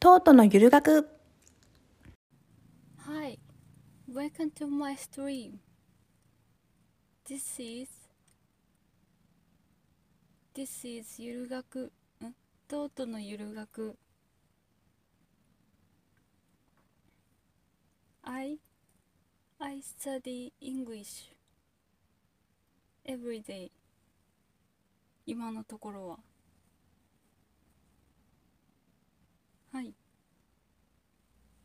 トートのゆる学 Hi, welcome to my stream. This is This is ゆる学んトートのゆる学 I I study English every day 今のところははい。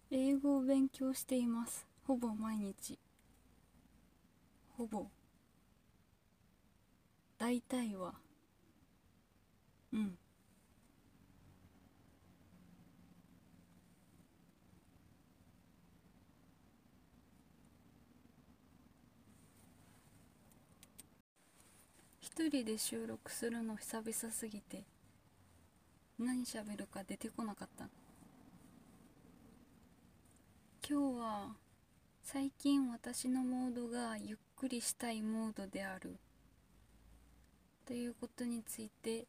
英語を勉強しています。ほぼ毎日。ほぼ。大体は。うん。一人で収録するの久々すぎて。何喋るか出てこなかった。今日は最近私のモードがゆっくりしたいモードである。ということについて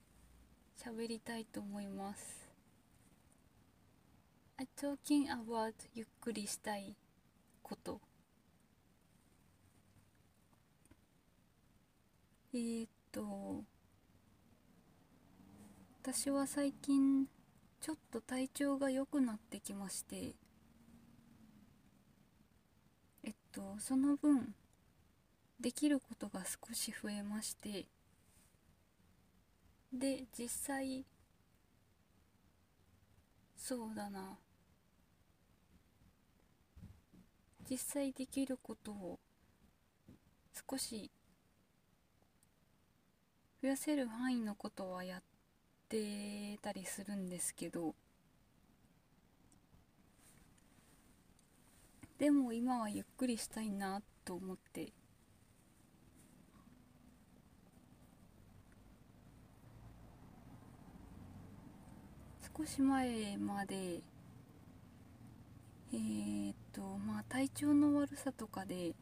喋りたいと思います。I talking about ゆっくりしたいこと。えー、っと私は最近ちょっと体調が良くなってきましてえっとその分できることが少し増えましてで実際そうだな。実際できることを少し増やせる範囲のことはやってってたりするんですけどでも今はゆっくりしたいなと思って。少し前までえー、っとまあ体調の悪さとかで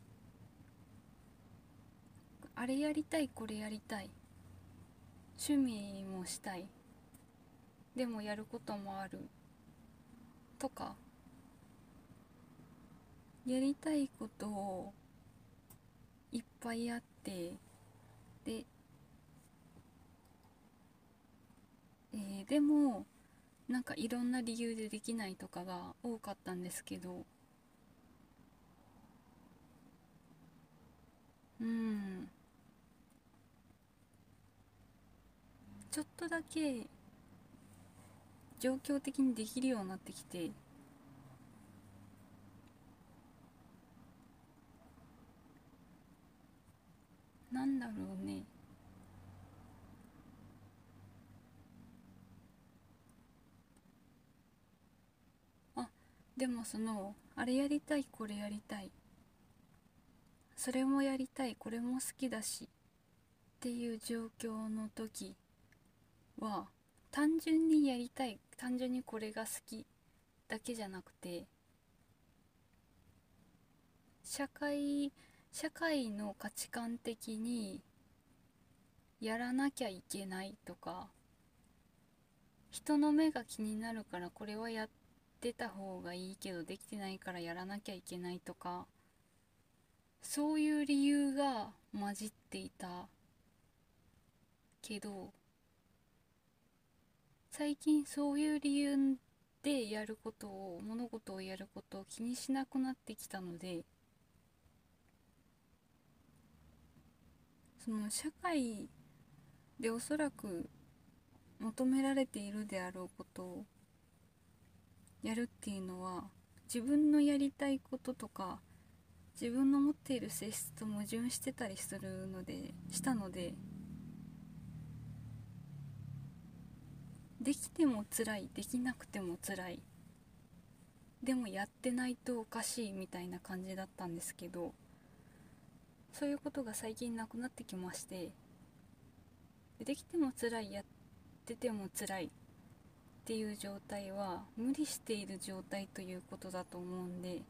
あれやりたいこれやりたい趣味もしたいでもやることもある。とか。やりたいことをいっぱいあって。で、えー、でもなんかいろんな理由でできないとかが多かったんですけど。うん。ちょっとだけ状況的にできるようになってきてなんだろうね。あでもそのあれやりたいこれやりたい。それもやりたいこれも好きだしっていう状況の時は単純にやりたい単純にこれが好きだけじゃなくて社会社会の価値観的にやらなきゃいけないとか人の目が気になるからこれはやってた方がいいけどできてないからやらなきゃいけないとかそういう理由が混じっていたけど最近そういう理由でやることを物事をやることを気にしなくなってきたのでその社会でおそらく求められているであろうことをやるっていうのは自分のやりたいこととか自分の持っている性質と矛盾してたりするのでしたのでできても辛いできなくても辛い。でもやってないとおかしいみたいな感じだったんですけどそういうことが最近なくなってきましてできても辛いやってても辛いっていう状態は無理している状態ということだと思うんで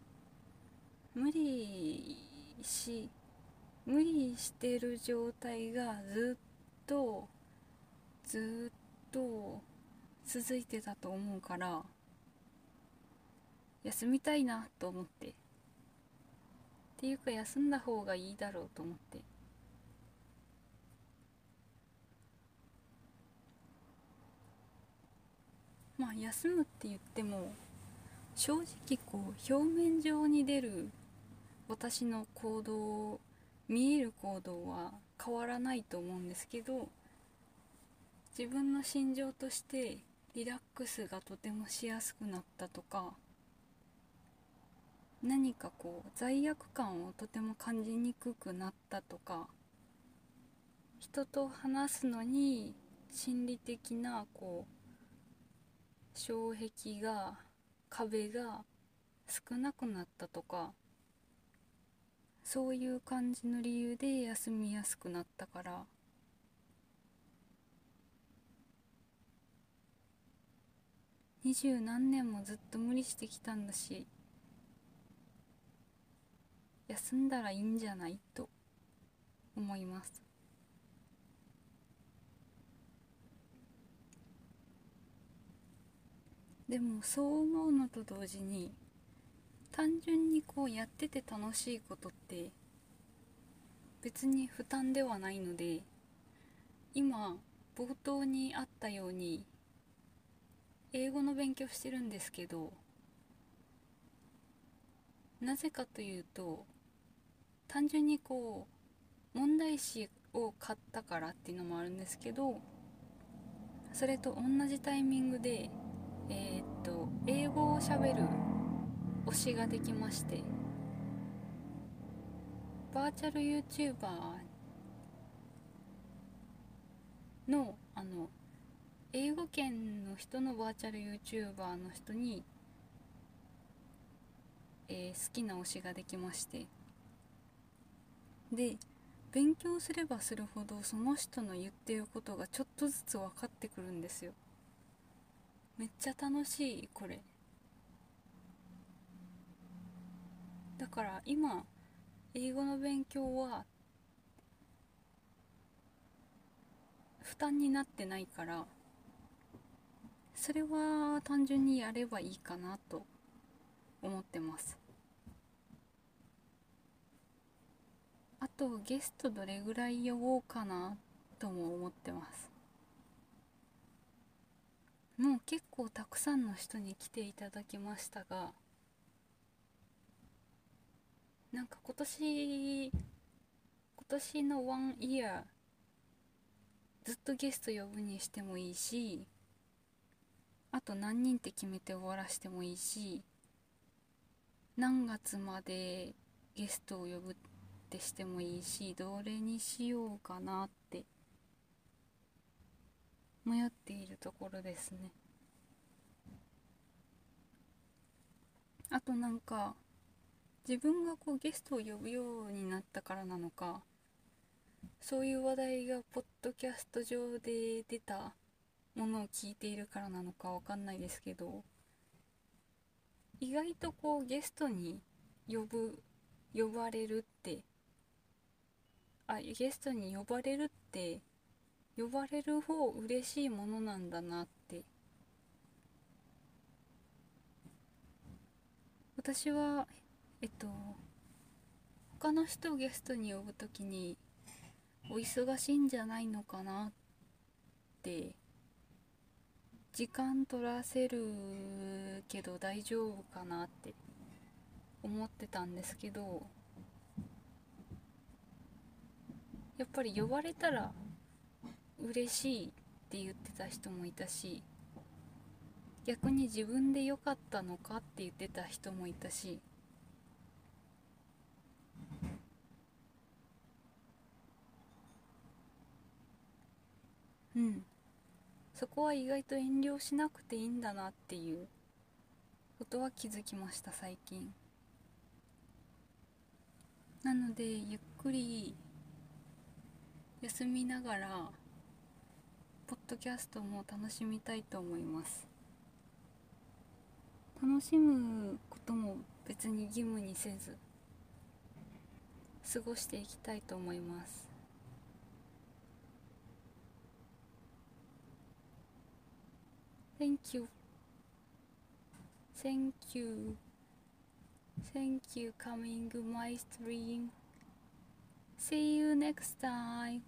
無理し無理してる状態がずっとずっと続いてたと思うから休みたいなと思って。っていうか休んだ方がいいだろうと思って。まあ休むって言っても正直こう表面上に出る私の行動見える行動は変わらないと思うんですけど自分の心情としてリラックスがとてもしやすくなったとか何かこう罪悪感をとても感じにくくなったとか人と話すのに心理的なこう障壁が壁が少なくなったとかそういう感じの理由で休みやすくなったから二十何年もずっと無理してきたんだし休んだらいいんじゃない？と思います。でもそう思うのと同時に単純にこうやってて楽しいことって別に負担ではないので今冒頭にあったように英語の勉強してるんですけどなぜかというと単純にこう問題集を買ったからっていうのもあるんですけどそれと同じタイミングでえー、っと英語をしゃべる推しができましてバーチャル YouTuber のあの英語圏の人のバーチャル YouTuber の人に、えー、好きな推しができまして。で勉強すればするほどその人の言ってることがちょっとずつ分かってくるんですよ。めっちゃ楽しいこれ。だから今英語の勉強は負担になってないからそれは単純にやればいいかなと思ってます。あとゲストどれぐらい呼ぼうかなとも思ってます。もう結構たくさんの人に来ていただきましたがなんか今年今年のワンイヤーずっとゲスト呼ぶにしてもいいしあと何人って決めて終わらしてもいいし何月までゲストを呼ぶってしてもいいしどれにしようかなって迷っているところですね。あとなんか自分がこうゲストを呼ぶようになったからなのかそういう話題がポッドキャスト上で出たものを聞いているからなのかわかんないですけど意外とこうゲストに呼ぶ呼ばれるってあゲストに呼ばれるって呼ばれる方嬉しいものなんだなって。私はえっと他の人をゲストに呼ぶ時にお忙しいんじゃないのかなって時間取らせるけど大丈夫かなって思ってたんですけどやっぱり呼ばれたら嬉しいって言ってた人もいたし逆に自分で良かったのかって言ってた人もいたしうん。そこは意外と遠慮しなくていいんだなっていうことは気づきました最近。なのでゆっくり休みながらポッドキャストも楽しみたいと思います。楽しむことも別に義務にせず過ごしていきたいと思います。Thank you. Thank you. Thank you coming my stream. See you next time.